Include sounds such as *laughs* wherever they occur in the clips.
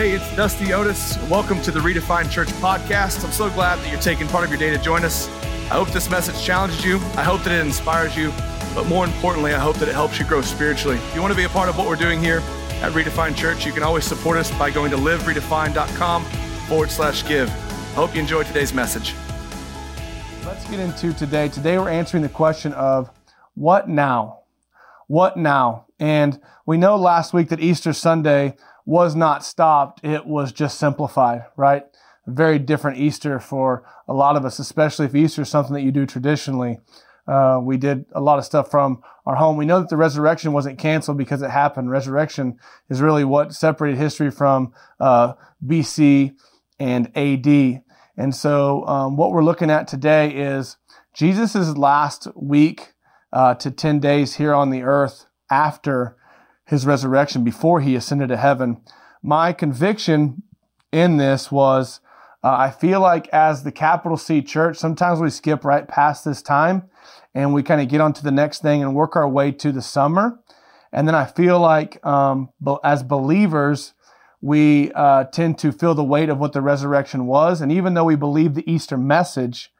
Hey, it's Dusty Otis. Welcome to the Redefined Church podcast. I'm so glad that you're taking part of your day to join us. I hope this message challenges you. I hope that it inspires you. But more importantly, I hope that it helps you grow spiritually. If you want to be a part of what we're doing here at Redefined Church, you can always support us by going to liveredefined.com forward slash give. I hope you enjoyed today's message. Let's get into today. Today we're answering the question of what now? What now? And we know last week that Easter Sunday was not stopped, it was just simplified, right? Very different Easter for a lot of us, especially if Easter is something that you do traditionally. Uh, we did a lot of stuff from our home. We know that the resurrection wasn't canceled because it happened. Resurrection is really what separated history from uh, BC and AD. And so, um, what we're looking at today is Jesus' last week uh, to 10 days here on the earth after his resurrection before he ascended to heaven. My conviction in this was uh, I feel like as the capital C church, sometimes we skip right past this time and we kind of get on to the next thing and work our way to the summer. And then I feel like um, as believers, we uh, tend to feel the weight of what the resurrection was. And even though we believe the Easter message,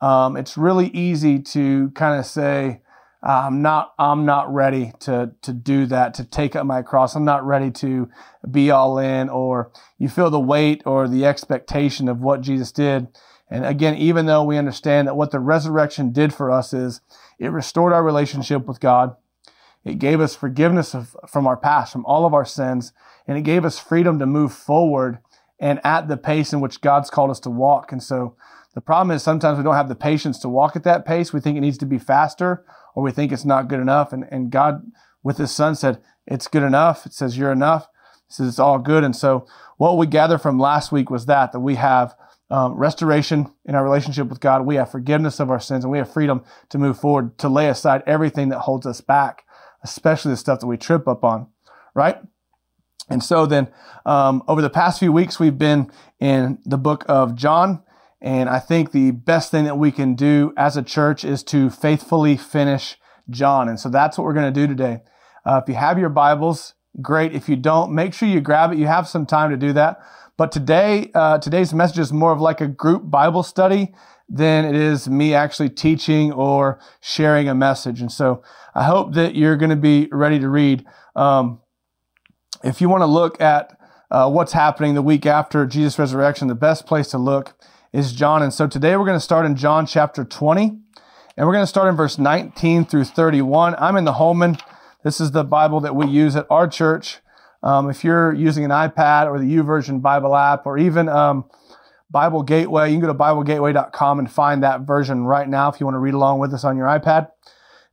um, it's really easy to kind of say, I'm not, I'm not ready to, to do that, to take up my cross. I'm not ready to be all in or you feel the weight or the expectation of what Jesus did. And again, even though we understand that what the resurrection did for us is it restored our relationship with God. It gave us forgiveness of, from our past, from all of our sins, and it gave us freedom to move forward and at the pace in which God's called us to walk. And so the problem is sometimes we don't have the patience to walk at that pace. We think it needs to be faster or we think it's not good enough. And, and God, with his son, said, It's good enough. It says, You're enough. It says, It's all good. And so, what we gather from last week was that, that we have um, restoration in our relationship with God. We have forgiveness of our sins and we have freedom to move forward, to lay aside everything that holds us back, especially the stuff that we trip up on, right? And so then, um, over the past few weeks, we've been in the book of John. And I think the best thing that we can do as a church is to faithfully finish John. And so that's what we're going to do today. Uh, if you have your Bibles, great. If you don't, make sure you grab it. You have some time to do that. But today, uh, today's message is more of like a group Bible study than it is me actually teaching or sharing a message. And so I hope that you're going to be ready to read. Um, if you want to look at uh, what's happening the week after Jesus' resurrection, the best place to look is John. And so today we're going to start in John chapter 20, and we're going to start in verse 19 through 31. I'm in the Holman. This is the Bible that we use at our church. Um, if you're using an iPad or the YouVersion Bible app, or even um, Bible Gateway, you can go to BibleGateway.com and find that version right now if you want to read along with us on your iPad.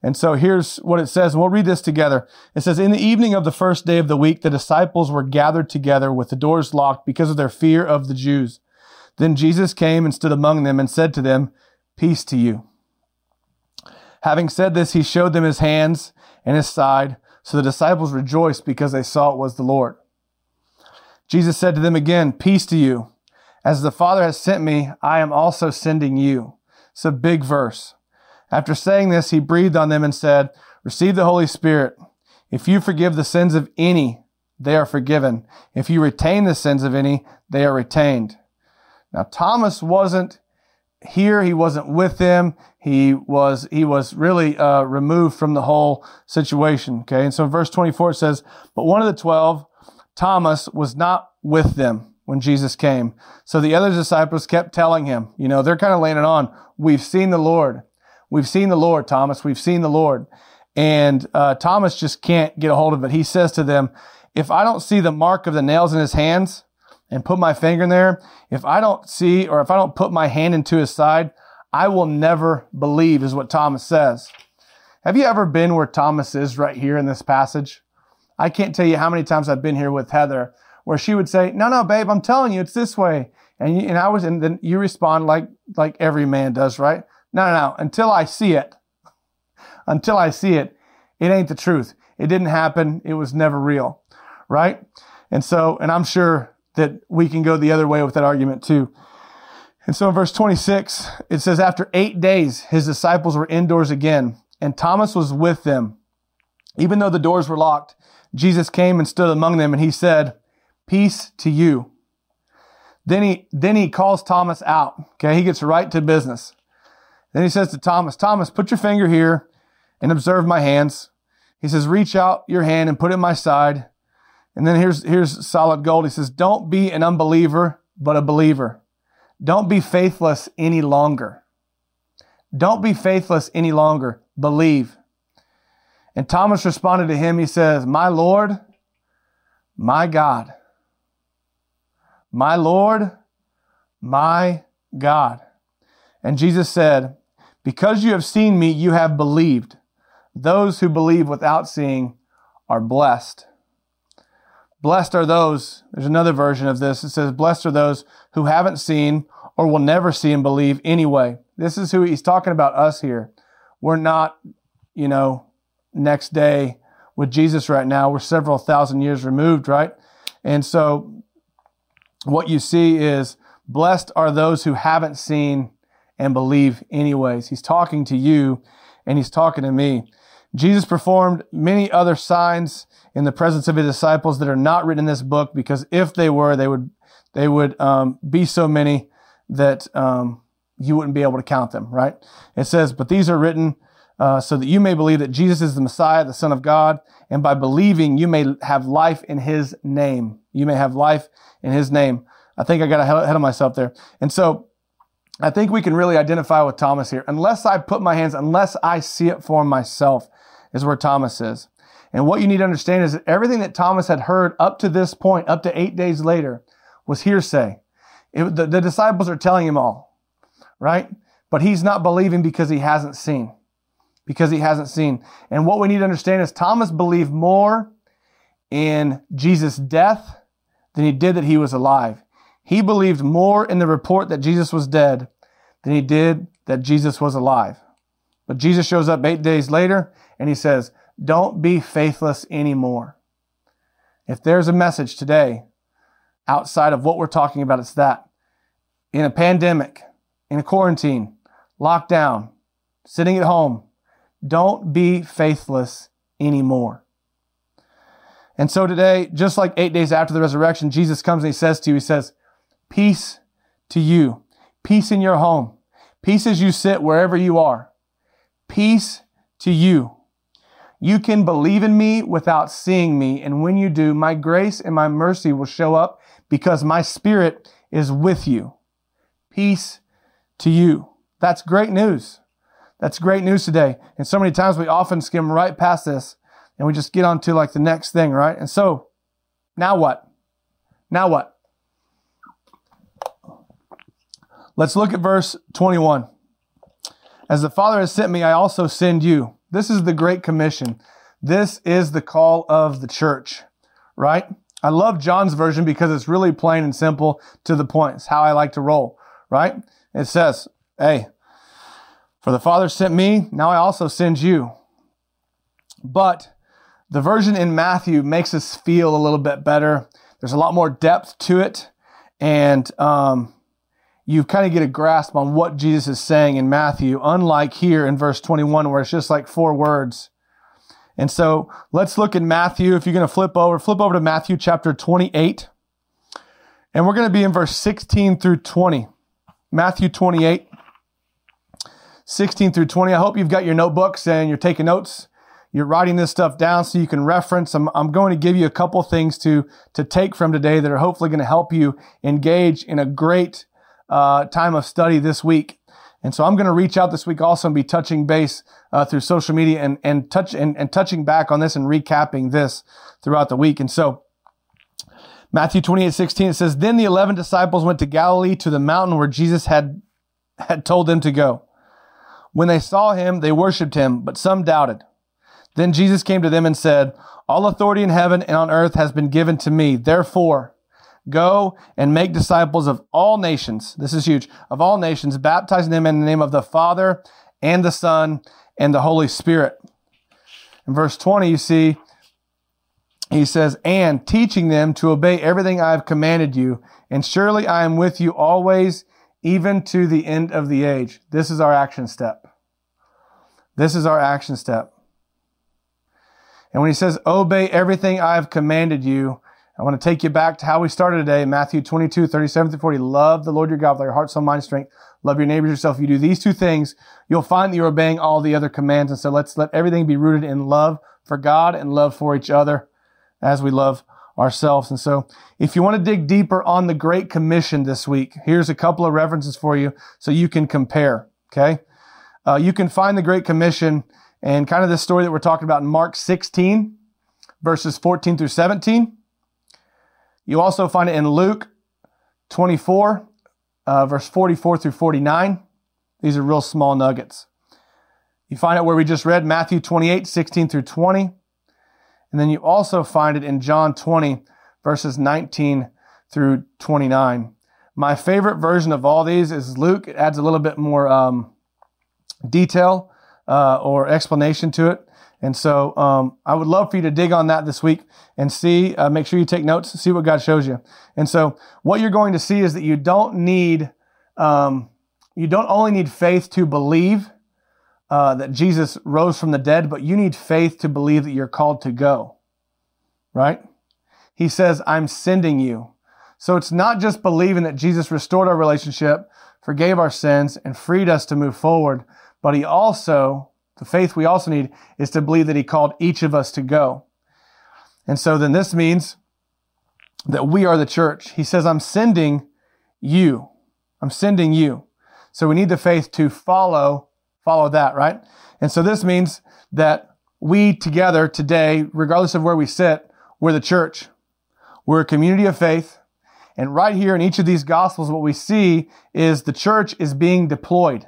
And so here's what it says, we'll read this together. It says, In the evening of the first day of the week, the disciples were gathered together with the doors locked because of their fear of the Jews. Then Jesus came and stood among them and said to them, Peace to you. Having said this, he showed them his hands and his side. So the disciples rejoiced because they saw it was the Lord. Jesus said to them again, Peace to you. As the Father has sent me, I am also sending you. It's a big verse. After saying this, he breathed on them and said, Receive the Holy Spirit. If you forgive the sins of any, they are forgiven. If you retain the sins of any, they are retained. Now, Thomas wasn't here. He wasn't with them. He was, he was really, uh, removed from the whole situation. Okay. And so verse 24 says, but one of the 12, Thomas was not with them when Jesus came. So the other disciples kept telling him, you know, they're kind of laying it on. We've seen the Lord. We've seen the Lord, Thomas. We've seen the Lord. And, uh, Thomas just can't get a hold of it. He says to them, if I don't see the mark of the nails in his hands and put my finger in there, if I don't see or if I don't put my hand into his side, I will never believe, is what Thomas says. Have you ever been where Thomas is right here in this passage? I can't tell you how many times I've been here with Heather where she would say, no, no, babe, I'm telling you, it's this way. And, you, and I was, and then you respond like, like every man does, right? No, no, no, until I see it, *laughs* until I see it, it ain't the truth. It didn't happen. It was never real, right? And so, and I'm sure that we can go the other way with that argument too. And so in verse 26, it says, after eight days, his disciples were indoors again, and Thomas was with them. Even though the doors were locked, Jesus came and stood among them, and he said, Peace to you. Then he, then he calls Thomas out. Okay. He gets right to business. Then he says to Thomas, Thomas, put your finger here and observe my hands. He says, reach out your hand and put it in my side. And then here's, here's solid gold. He says, don't be an unbeliever, but a believer. Don't be faithless any longer. Don't be faithless any longer. Believe. And Thomas responded to him. He says, my Lord, my God. My Lord, my God. And Jesus said, Because you have seen me, you have believed. Those who believe without seeing are blessed. Blessed are those, there's another version of this. It says, Blessed are those who haven't seen or will never see and believe anyway. This is who he's talking about us here. We're not, you know, next day with Jesus right now. We're several thousand years removed, right? And so what you see is blessed are those who haven't seen and believe anyways. He's talking to you and he's talking to me. Jesus performed many other signs in the presence of his disciples that are not written in this book because if they were, they would they would um, be so many that um, you wouldn't be able to count them. Right? It says, but these are written uh, so that you may believe that Jesus is the Messiah, the Son of God, and by believing you may have life in His name. You may have life in His name. I think I got ahead of myself there, and so I think we can really identify with Thomas here. Unless I put my hands, unless I see it for myself, is where Thomas is. And what you need to understand is that everything that Thomas had heard up to this point, up to eight days later, was hearsay. It, the, the disciples are telling him all, right? But he's not believing because he hasn't seen. Because he hasn't seen. And what we need to understand is Thomas believed more in Jesus' death than he did that he was alive. He believed more in the report that Jesus was dead than he did that Jesus was alive. But Jesus shows up eight days later and he says, Don't be faithless anymore. If there's a message today outside of what we're talking about, it's that. In a pandemic, in a quarantine, lockdown, sitting at home, don't be faithless anymore. And so today, just like eight days after the resurrection, Jesus comes and he says to you, he says, peace to you, peace in your home, peace as you sit wherever you are, peace to you. You can believe in me without seeing me. And when you do, my grace and my mercy will show up because my spirit is with you. Peace to you. That's great news. That's great news today. And so many times we often skim right past this and we just get on to like the next thing, right? And so now what? Now what? Let's look at verse 21. As the Father has sent me, I also send you. This is the Great Commission. This is the call of the church, right? I love John's version because it's really plain and simple to the point. It's how I like to roll, right? It says, Hey, for the Father sent me, now I also send you. But the version in Matthew makes us feel a little bit better. There's a lot more depth to it. And um, you kind of get a grasp on what Jesus is saying in Matthew, unlike here in verse 21, where it's just like four words. And so let's look in Matthew. If you're going to flip over, flip over to Matthew chapter 28. And we're going to be in verse 16 through 20. Matthew 28, 16 through 20. I hope you've got your notebooks and you're taking notes. You're writing this stuff down so you can reference. I'm, I'm going to give you a couple things to, to take from today that are hopefully going to help you engage in a great uh, time of study this week. And so I'm going to reach out this week also and be touching base uh, through social media and, and touch and, and touching back on this and recapping this throughout the week. And so Matthew 28, 16, it says, Then the 11 disciples went to Galilee to the mountain where Jesus had, had told them to go. When they saw him, they worshiped him, but some doubted. Then Jesus came to them and said, All authority in heaven and on earth has been given to me. Therefore, Go and make disciples of all nations. This is huge. Of all nations, baptizing them in the name of the Father and the Son and the Holy Spirit. In verse 20, you see, he says, and teaching them to obey everything I have commanded you. And surely I am with you always, even to the end of the age. This is our action step. This is our action step. And when he says, obey everything I have commanded you, I want to take you back to how we started today, Matthew 22, 37 through 40. Love the Lord your God with all your heart, soul, mind, strength. Love your neighbors yourself. If you do these two things, you'll find that you're obeying all the other commands. And so let's let everything be rooted in love for God and love for each other as we love ourselves. And so if you want to dig deeper on the Great Commission this week, here's a couple of references for you so you can compare. Okay. Uh, you can find the Great Commission and kind of the story that we're talking about in Mark 16, verses 14 through 17. You also find it in Luke 24, uh, verse 44 through 49. These are real small nuggets. You find it where we just read Matthew 28, 16 through 20. And then you also find it in John 20, verses 19 through 29. My favorite version of all these is Luke. It adds a little bit more um, detail uh, or explanation to it. And so um, I would love for you to dig on that this week and see, uh, make sure you take notes, see what God shows you. And so what you're going to see is that you don't need, um, you don't only need faith to believe uh, that Jesus rose from the dead, but you need faith to believe that you're called to go. Right? He says, I'm sending you. So it's not just believing that Jesus restored our relationship, forgave our sins, and freed us to move forward, but he also the faith we also need is to believe that he called each of us to go. And so then this means that we are the church. He says, I'm sending you. I'm sending you. So we need the faith to follow, follow that, right? And so this means that we together today, regardless of where we sit, we're the church. We're a community of faith. And right here in each of these gospels, what we see is the church is being deployed.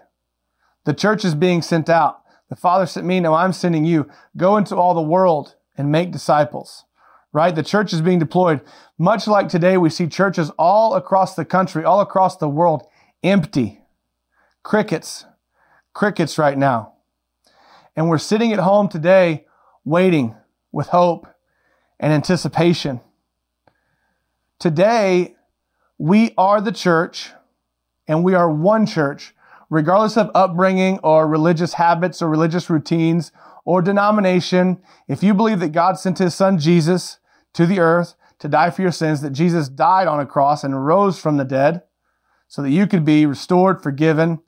The church is being sent out. The Father sent me, now I'm sending you. Go into all the world and make disciples. Right? The church is being deployed. Much like today, we see churches all across the country, all across the world, empty. Crickets. Crickets right now. And we're sitting at home today waiting with hope and anticipation. Today, we are the church and we are one church regardless of upbringing or religious habits or religious routines or denomination, if you believe that God sent his son Jesus to the earth to die for your sins, that Jesus died on a cross and rose from the dead so that you could be restored, forgiven,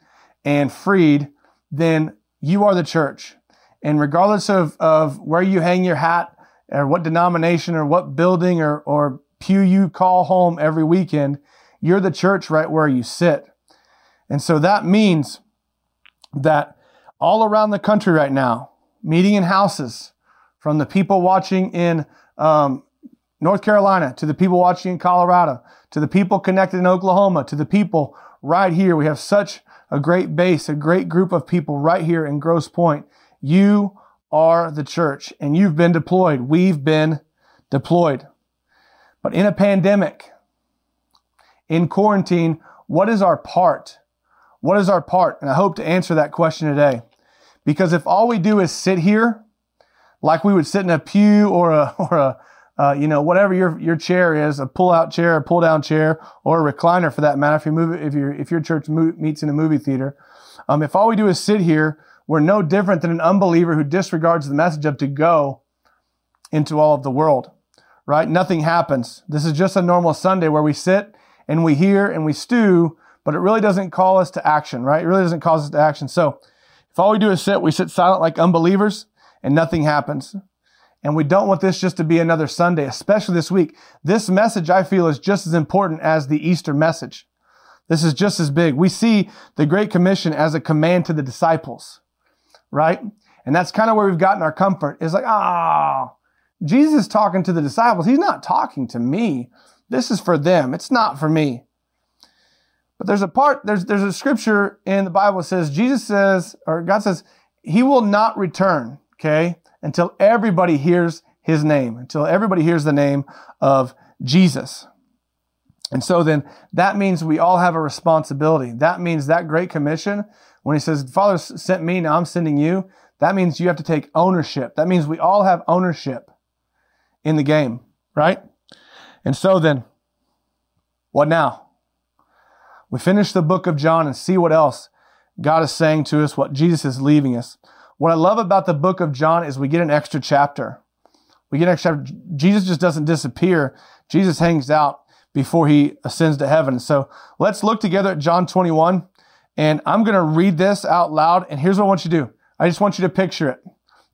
and freed, then you are the church. And regardless of, of where you hang your hat or what denomination or what building or, or pew you call home every weekend, you're the church right where you sit. And so that means that all around the country right now, meeting in houses, from the people watching in um, North Carolina to the people watching in Colorado to the people connected in Oklahoma to the people right here. We have such a great base, a great group of people right here in Grosse Pointe. You are the church and you've been deployed. We've been deployed. But in a pandemic, in quarantine, what is our part? What is our part? And I hope to answer that question today. Because if all we do is sit here, like we would sit in a pew or a, *laughs* or a, uh, you know, whatever your, your chair is, a pull out chair, a pull down chair, or a recliner for that matter, if you move, it if your, if your church mo- meets in a movie theater. Um, if all we do is sit here, we're no different than an unbeliever who disregards the message of to go into all of the world, right? Nothing happens. This is just a normal Sunday where we sit and we hear and we stew, but it really doesn't call us to action, right? It really doesn't cause us to action. So if all we do is sit, we sit silent like unbelievers and nothing happens. And we don't want this just to be another Sunday, especially this week. This message I feel is just as important as the Easter message. This is just as big. We see the Great Commission as a command to the disciples, right? And that's kind of where we've gotten our comfort. It's like, ah, oh, Jesus talking to the disciples. He's not talking to me. This is for them. It's not for me. But there's a part, there's, there's a scripture in the Bible that says, Jesus says, or God says, He will not return, okay, until everybody hears His name, until everybody hears the name of Jesus. And so then that means we all have a responsibility. That means that Great Commission, when He says, Father sent me, now I'm sending you, that means you have to take ownership. That means we all have ownership in the game, right? And so then, what now? We finish the book of John and see what else God is saying to us, what Jesus is leaving us. What I love about the book of John is we get an extra chapter. We get next chapter. Jesus just doesn't disappear. Jesus hangs out before he ascends to heaven. So let's look together at John 21. And I'm going to read this out loud. And here's what I want you to do. I just want you to picture it.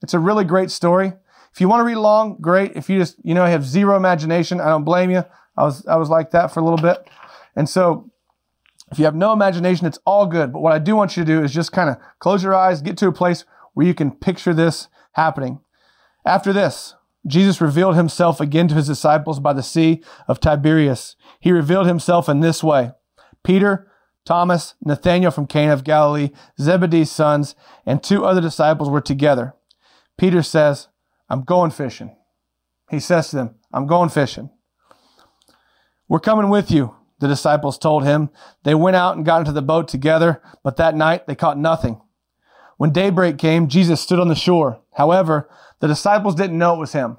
It's a really great story. If you want to read along, great. If you just, you know, have zero imagination, I don't blame you. I was, I was like that for a little bit. And so if you have no imagination, it's all good. But what I do want you to do is just kind of close your eyes, get to a place where you can picture this happening. After this, Jesus revealed himself again to his disciples by the Sea of Tiberias. He revealed himself in this way. Peter, Thomas, Nathanael from Cana of Galilee, Zebedee's sons, and two other disciples were together. Peter says, I'm going fishing. He says to them, I'm going fishing. We're coming with you, the disciples told him. They went out and got into the boat together, but that night they caught nothing. When daybreak came, Jesus stood on the shore. However, the disciples didn't know it was him.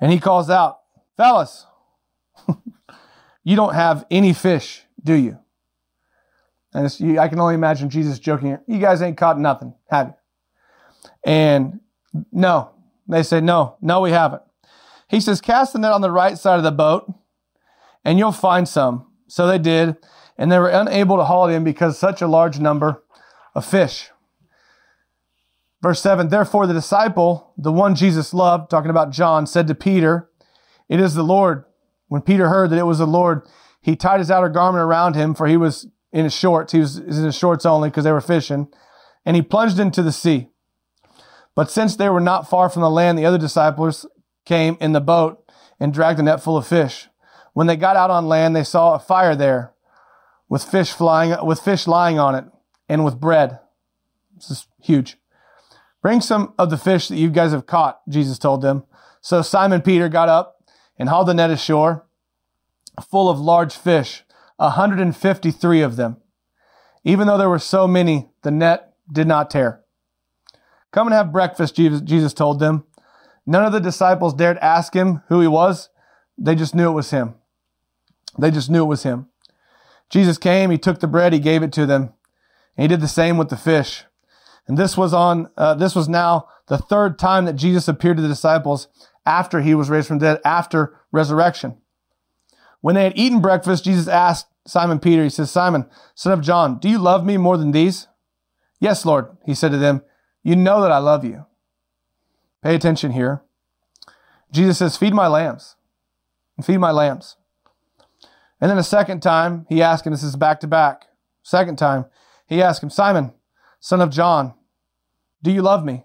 And he calls out, Fellas, *laughs* you don't have any fish, do you? And I can only imagine Jesus joking, You guys ain't caught nothing, have you? And no, they say, No, no, we haven't. He says, Cast the net on the right side of the boat, and you'll find some. So they did, and they were unable to haul it in because such a large number of fish. Verse 7 Therefore, the disciple, the one Jesus loved, talking about John, said to Peter, It is the Lord. When Peter heard that it was the Lord, he tied his outer garment around him, for he was in his shorts. He was in his shorts only because they were fishing. And he plunged into the sea. But since they were not far from the land, the other disciples came in the boat and dragged a net full of fish. When they got out on land, they saw a fire there with fish flying, with fish lying on it and with bread. This is huge. Bring some of the fish that you guys have caught, Jesus told them. So Simon Peter got up and hauled the net ashore full of large fish, 153 of them. Even though there were so many, the net did not tear. Come and have breakfast, Jesus told them. None of the disciples dared ask him who he was. They just knew it was him. They just knew it was him. Jesus came, he took the bread, he gave it to them. And he did the same with the fish. And this was on, uh, this was now the third time that Jesus appeared to the disciples after he was raised from dead, after resurrection. When they had eaten breakfast, Jesus asked Simon Peter, he says, Simon, son of John, do you love me more than these? Yes, Lord, he said to them, you know that I love you. Pay attention here. Jesus says, feed my lambs. and Feed my lambs. And then a second time, he asked him, this is back to back. Second time, he asked him, Simon, son of John, do you love me?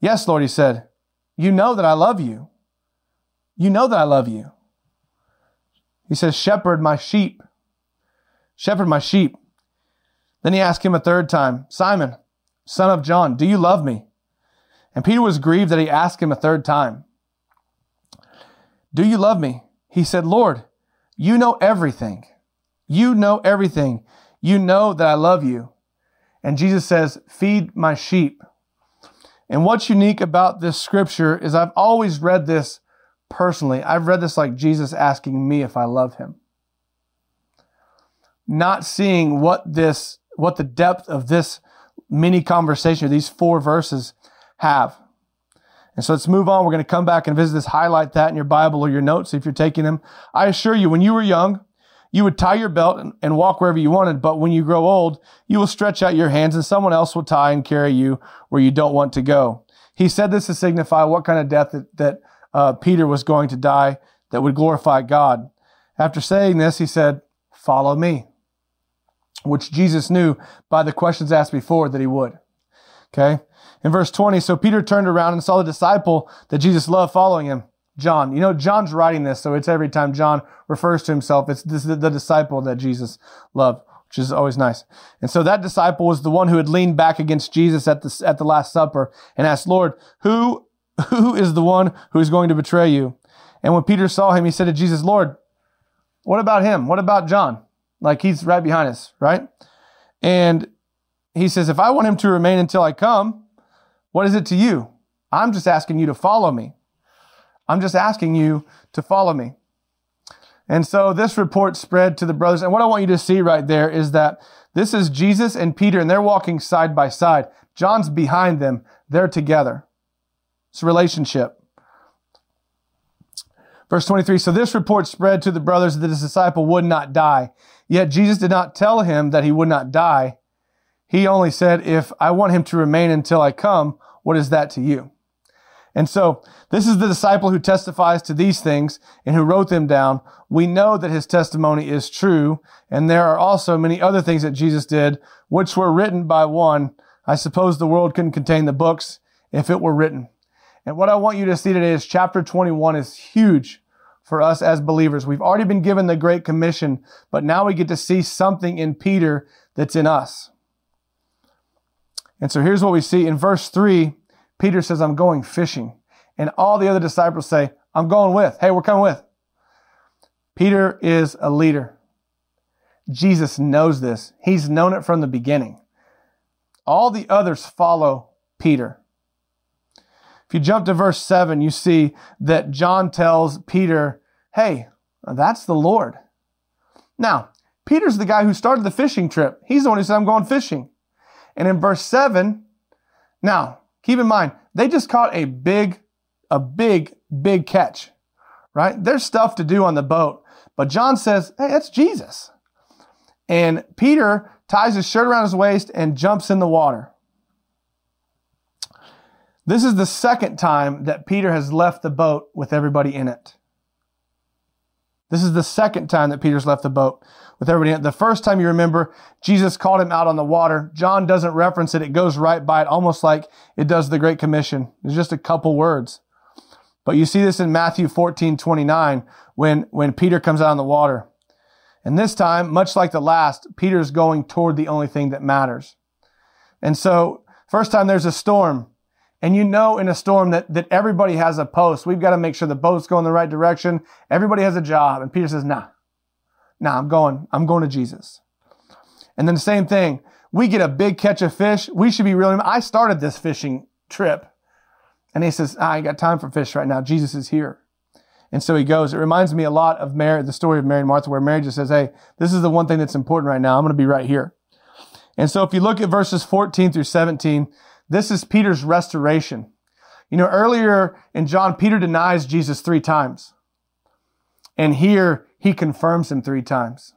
Yes, Lord, he said. You know that I love you. You know that I love you. He says, Shepherd my sheep. Shepherd my sheep. Then he asked him a third time, Simon, son of John, do you love me? And Peter was grieved that he asked him a third time, Do you love me? He said, Lord, you know everything. You know everything. You know that I love you. And Jesus says, Feed my sheep. And what's unique about this scripture is I've always read this personally. I've read this like Jesus asking me if I love him. Not seeing what this, what the depth of this mini conversation, these four verses have. And so let's move on. We're going to come back and visit this, highlight that in your Bible or your notes if you're taking them. I assure you, when you were young, you would tie your belt and, and, walk wherever you wanted, but when you grow old, you will stretch out your hands and someone else will tie and carry you where you don't want to go. He said this to signify what kind of death that, that uh, Peter was going to die that would glorify God. After saying this, he said, Follow me, which Jesus knew by the questions asked before that he would. Okay. In verse 20, so Peter turned around and saw the disciple that Jesus loved following him. John. You know, John's writing this, so it's every time John refers to himself, it's this, the, disciple that Jesus loved, which is always nice. And so that disciple was the one who had leaned back against Jesus at the, at the Last Supper and asked, Lord, who, who is the one who is going to betray you? And when Peter saw him, he said to Jesus, Lord, what about him? What about John? Like he's right behind us, right? And he says, if I want him to remain until I come, what is it to you? I'm just asking you to follow me. I'm just asking you to follow me. And so this report spread to the brothers. And what I want you to see right there is that this is Jesus and Peter, and they're walking side by side. John's behind them. They're together. It's a relationship. Verse 23 So this report spread to the brothers that his disciple would not die. Yet Jesus did not tell him that he would not die. He only said, If I want him to remain until I come, what is that to you? And so this is the disciple who testifies to these things and who wrote them down. We know that his testimony is true. And there are also many other things that Jesus did, which were written by one. I suppose the world couldn't contain the books if it were written. And what I want you to see today is chapter 21 is huge for us as believers. We've already been given the Great Commission, but now we get to see something in Peter that's in us. And so here's what we see in verse 3 Peter says, I'm going fishing. And all the other disciples say, I'm going with. Hey, we're coming with. Peter is a leader. Jesus knows this. He's known it from the beginning. All the others follow Peter. If you jump to verse 7, you see that John tells Peter, Hey, that's the Lord. Now, Peter's the guy who started the fishing trip. He's the one who said, I'm going fishing. And in verse 7, now, keep in mind, they just caught a big, a big, big catch, right? There's stuff to do on the boat. But John says, Hey, that's Jesus. And Peter ties his shirt around his waist and jumps in the water. This is the second time that Peter has left the boat with everybody in it. This is the second time that Peter's left the boat with everybody. The first time you remember, Jesus called him out on the water. John doesn't reference it. It goes right by it, almost like it does the Great Commission. It's just a couple words. But you see this in Matthew 14, 29, when, when Peter comes out on the water. And this time, much like the last, Peter's going toward the only thing that matters. And so, first time there's a storm. And you know in a storm that, that everybody has a post. We've got to make sure the boat's going the right direction. Everybody has a job. And Peter says, nah, nah, I'm going, I'm going to Jesus. And then the same thing. We get a big catch of fish. We should be really, I started this fishing trip. And he says, I got time for fish right now. Jesus is here. And so he goes. It reminds me a lot of Mary, the story of Mary and Martha, where Mary just says, Hey, this is the one thing that's important right now. I'm going to be right here. And so if you look at verses 14 through 17, this is Peter's restoration. You know, earlier in John, Peter denies Jesus three times. And here he confirms him three times.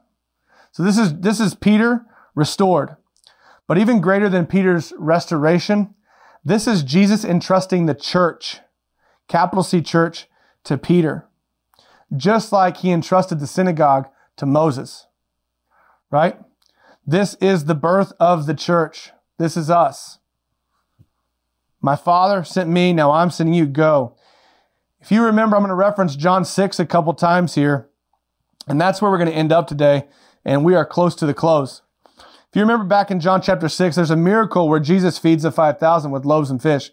So this is, this is Peter restored. But even greater than Peter's restoration, this is Jesus entrusting the church, capital C church, to Peter. Just like he entrusted the synagogue to Moses. Right? This is the birth of the church. This is us. My Father sent me, now I'm sending you. Go. If you remember, I'm going to reference John 6 a couple times here, and that's where we're going to end up today, and we are close to the close. If you remember back in John chapter 6, there's a miracle where Jesus feeds the 5,000 with loaves and fish.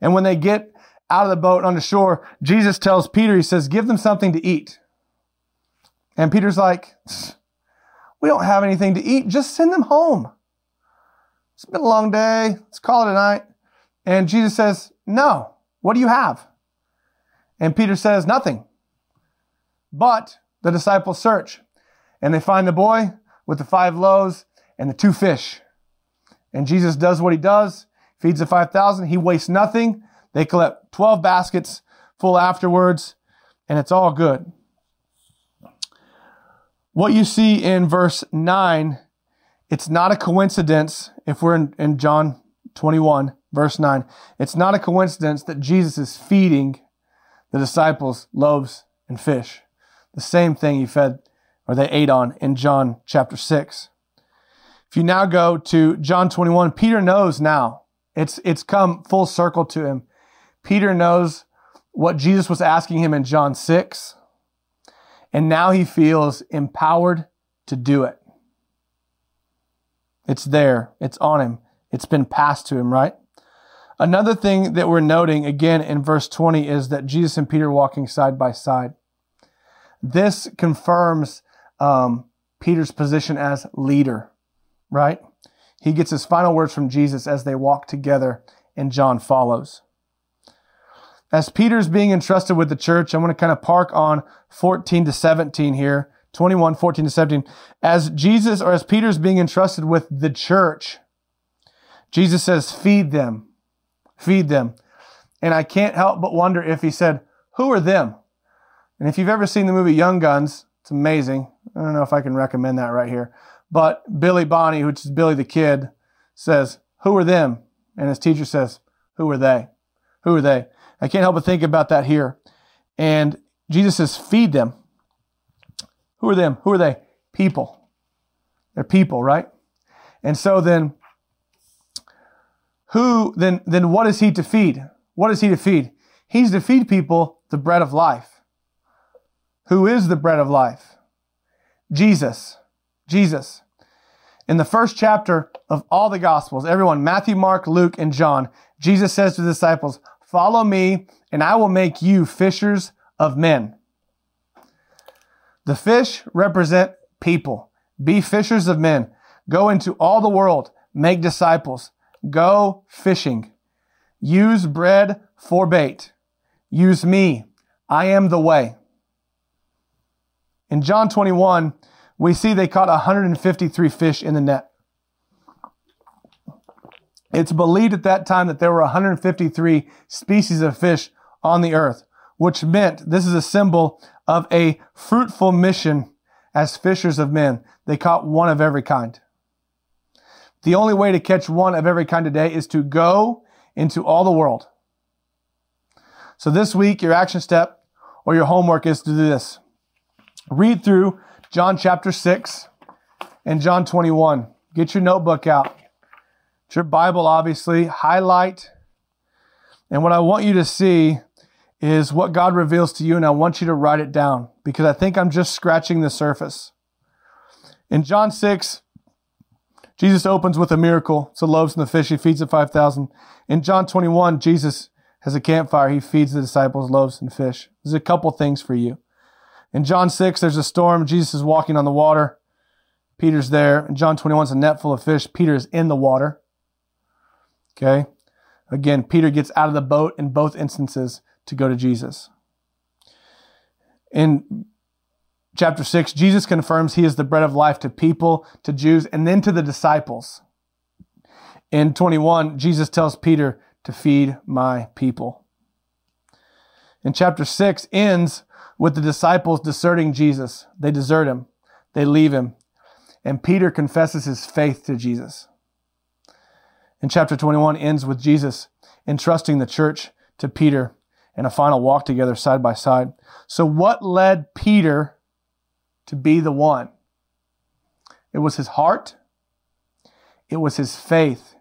And when they get out of the boat on the shore, Jesus tells Peter, he says, give them something to eat. And Peter's like, we don't have anything to eat. Just send them home. It's been a long day. Let's call it a night. And Jesus says, No, what do you have? And Peter says, Nothing. But the disciples search and they find the boy with the five loaves and the two fish. And Jesus does what he does, feeds the 5,000. He wastes nothing. They collect 12 baskets full afterwards, and it's all good. What you see in verse 9, it's not a coincidence if we're in, in John 21 Verse 9 It's not a coincidence that Jesus is feeding the disciples loaves and fish. The same thing he fed or they ate on in John chapter 6. If you now go to John 21, Peter knows now. It's, it's come full circle to him. Peter knows what Jesus was asking him in John 6, and now he feels empowered to do it. It's there, it's on him, it's been passed to him, right? Another thing that we're noting again in verse 20 is that Jesus and Peter walking side by side. This confirms um, Peter's position as leader, right? He gets his final words from Jesus as they walk together, and John follows. As Peter's being entrusted with the church, I want to kind of park on 14 to 17 here, 21, 14 to 17. As Jesus or as Peter's being entrusted with the church, Jesus says, feed them, feed them. And I can't help but wonder if he said, Who are them? And if you've ever seen the movie Young Guns, it's amazing. I don't know if I can recommend that right here. But Billy Bonney, which is Billy the Kid, says, Who are them? And his teacher says, Who are they? Who are they? I can't help but think about that here. And Jesus says, Feed them. Who are them? Who are they? People. They're people, right? And so then, who, then, then what is he to feed? What is he to feed? He's to feed people the bread of life. Who is the bread of life? Jesus. Jesus. In the first chapter of all the Gospels, everyone, Matthew, Mark, Luke, and John, Jesus says to the disciples, Follow me, and I will make you fishers of men. The fish represent people. Be fishers of men. Go into all the world. Make disciples. Go fishing. Use bread for bait. Use me. I am the way. In John 21, we see they caught 153 fish in the net. It's believed at that time that there were 153 species of fish on the earth, which meant this is a symbol of a fruitful mission as fishers of men. They caught one of every kind. The only way to catch one of every kind today is to go into all the world. So this week, your action step or your homework is to do this. Read through John chapter 6 and John 21. Get your notebook out. It's your Bible, obviously. Highlight. And what I want you to see is what God reveals to you, and I want you to write it down because I think I'm just scratching the surface. In John 6, Jesus opens with a miracle. It's the loaves and the fish. He feeds the 5,000. In John 21, Jesus has a campfire. He feeds the disciples loaves and fish. There's a couple things for you. In John 6, there's a storm. Jesus is walking on the water. Peter's there. In John 21, it's a net full of fish. Peter is in the water. Okay. Again, Peter gets out of the boat in both instances to go to Jesus. In chapter 6, Jesus confirms he is the bread of life to people, to Jews, and then to the disciples. In 21, Jesus tells Peter to feed my people. In chapter 6 ends with the disciples deserting Jesus. They desert him. They leave him. And Peter confesses his faith to Jesus. In chapter 21 ends with Jesus entrusting the church to Peter and a final walk together side by side. So what led Peter to be the one? It was his heart. It was his faith.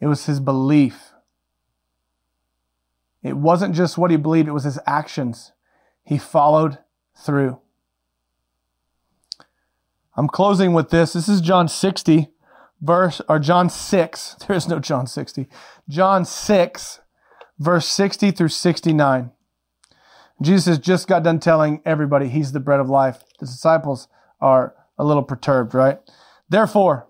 It was his belief. It wasn't just what he believed, it was his actions. He followed through. I'm closing with this. This is John 60, verse, or John 6. *laughs* There is no John 60. John 6, verse 60 through 69. Jesus just got done telling everybody he's the bread of life. The disciples are a little perturbed, right? Therefore,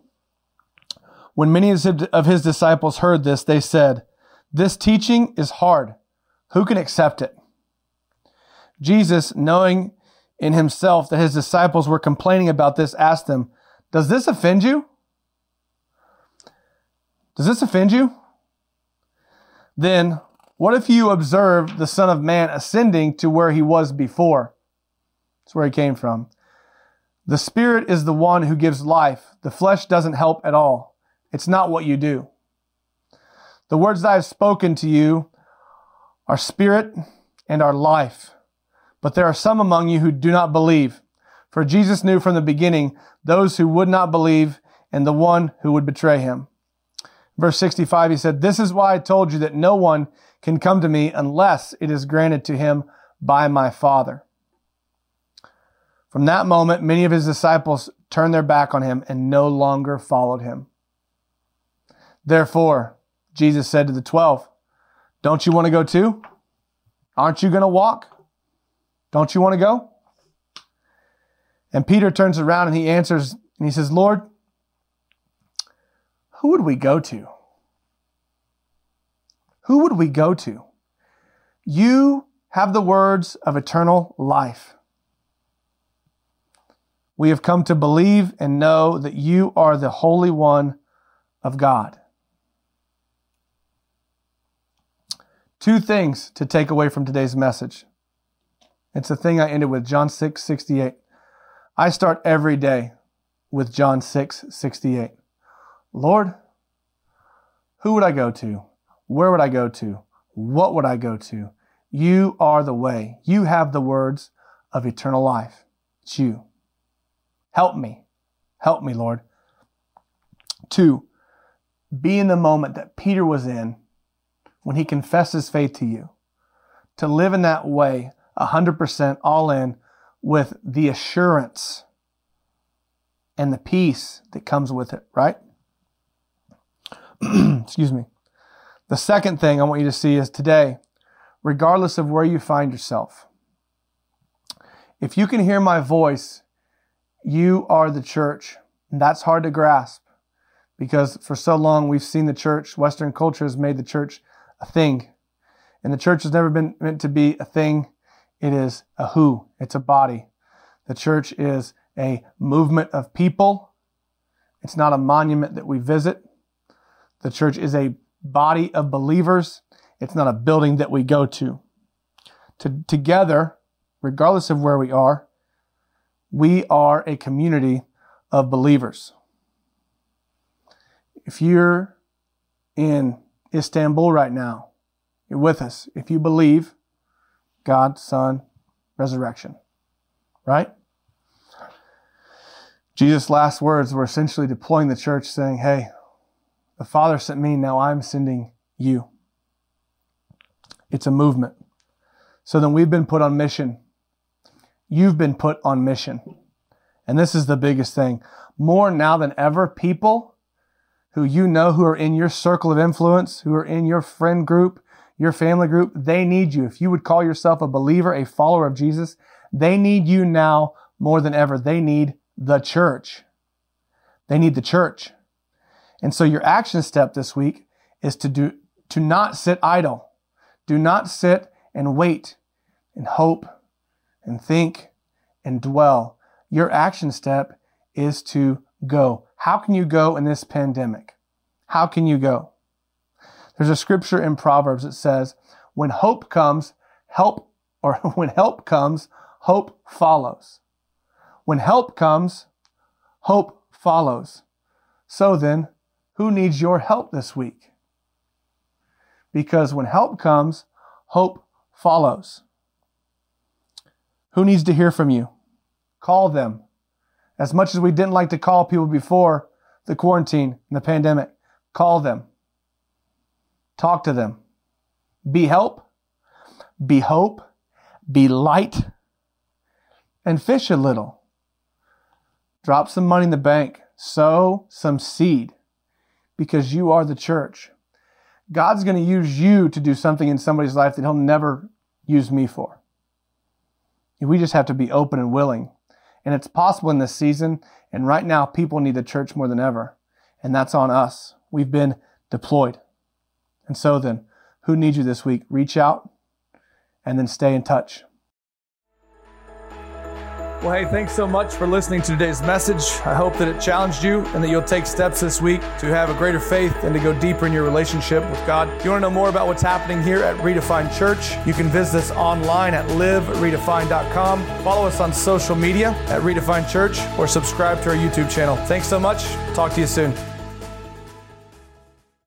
when many of his disciples heard this, they said, This teaching is hard. Who can accept it? Jesus, knowing in himself that his disciples were complaining about this, asked them, Does this offend you? Does this offend you? Then what if you observe the Son of Man ascending to where he was before? That's where he came from. The Spirit is the one who gives life. The flesh doesn't help at all. It's not what you do. The words that I have spoken to you are spirit and are life. But there are some among you who do not believe. For Jesus knew from the beginning those who would not believe and the one who would betray him. Verse 65, he said, This is why I told you that no one can come to me unless it is granted to him by my Father. From that moment, many of his disciples turned their back on him and no longer followed him. Therefore, Jesus said to the twelve, Don't you want to go too? Aren't you going to walk? Don't you want to go? And Peter turns around and he answers and he says, Lord, who would we go to? who would we go to? You have the words of eternal life. We have come to believe and know that you are the Holy One of God. Two things to take away from today's message. It's the thing I ended with John 6 68. I start every day with John 6 68. Lord, who would I go to? Where would I go to? What would I go to? You are the way. You have the words of eternal life. It's you. Help me. Help me, Lord. Two, be in the moment that Peter was in when he confessed his faith to you. To live in that way, 100% all in, with the assurance and the peace that comes with it, right? *clears throat* Excuse me. The second thing I want you to see is today, regardless of where you find yourself, if you can hear my voice, you are the church. And that's hard to grasp because for so long we've seen the church, Western culture has made the church a thing. And the church has never been meant to be a thing. It is a who. It's a body. The church is a movement of people. It's not a monument that we visit. The church is a body of believers. It's not a building that we go to. to together, regardless of where we are, we are a community of believers. If you're in Istanbul right now, you're with us. If you believe God, Son, resurrection, right? Jesus' last words were essentially deploying the church, saying, Hey, the Father sent me, now I'm sending you. It's a movement. So then we've been put on mission. You've been put on mission. And this is the biggest thing. More now than ever, people who you know who are in your circle of influence, who are in your friend group, your family group, they need you. If you would call yourself a believer, a follower of Jesus, they need you now more than ever. They need the church. They need the church. And so your action step this week is to do, to not sit idle. Do not sit and wait and hope and think and dwell. Your action step is to go. How can you go in this pandemic? How can you go? There's a scripture in Proverbs that says, when hope comes, help, *laughs* or when help comes, hope follows. When help comes, hope follows. So then, who needs your help this week? Because when help comes, hope follows. Who needs to hear from you? Call them. As much as we didn't like to call people before the quarantine and the pandemic, call them. Talk to them. Be help, be hope, be light, and fish a little. Drop some money in the bank, sow some seed because you are the church. God's going to use you to do something in somebody's life that He'll never use me for. We just have to be open and willing. And it's possible in this season. And right now, people need the church more than ever. And that's on us. We've been deployed. And so then, who needs you this week? Reach out and then stay in touch. Well, hey, thanks so much for listening to today's message. I hope that it challenged you and that you'll take steps this week to have a greater faith and to go deeper in your relationship with God. If you want to know more about what's happening here at Redefined Church, you can visit us online at liveredefined.com. Follow us on social media at Redefined Church or subscribe to our YouTube channel. Thanks so much. Talk to you soon.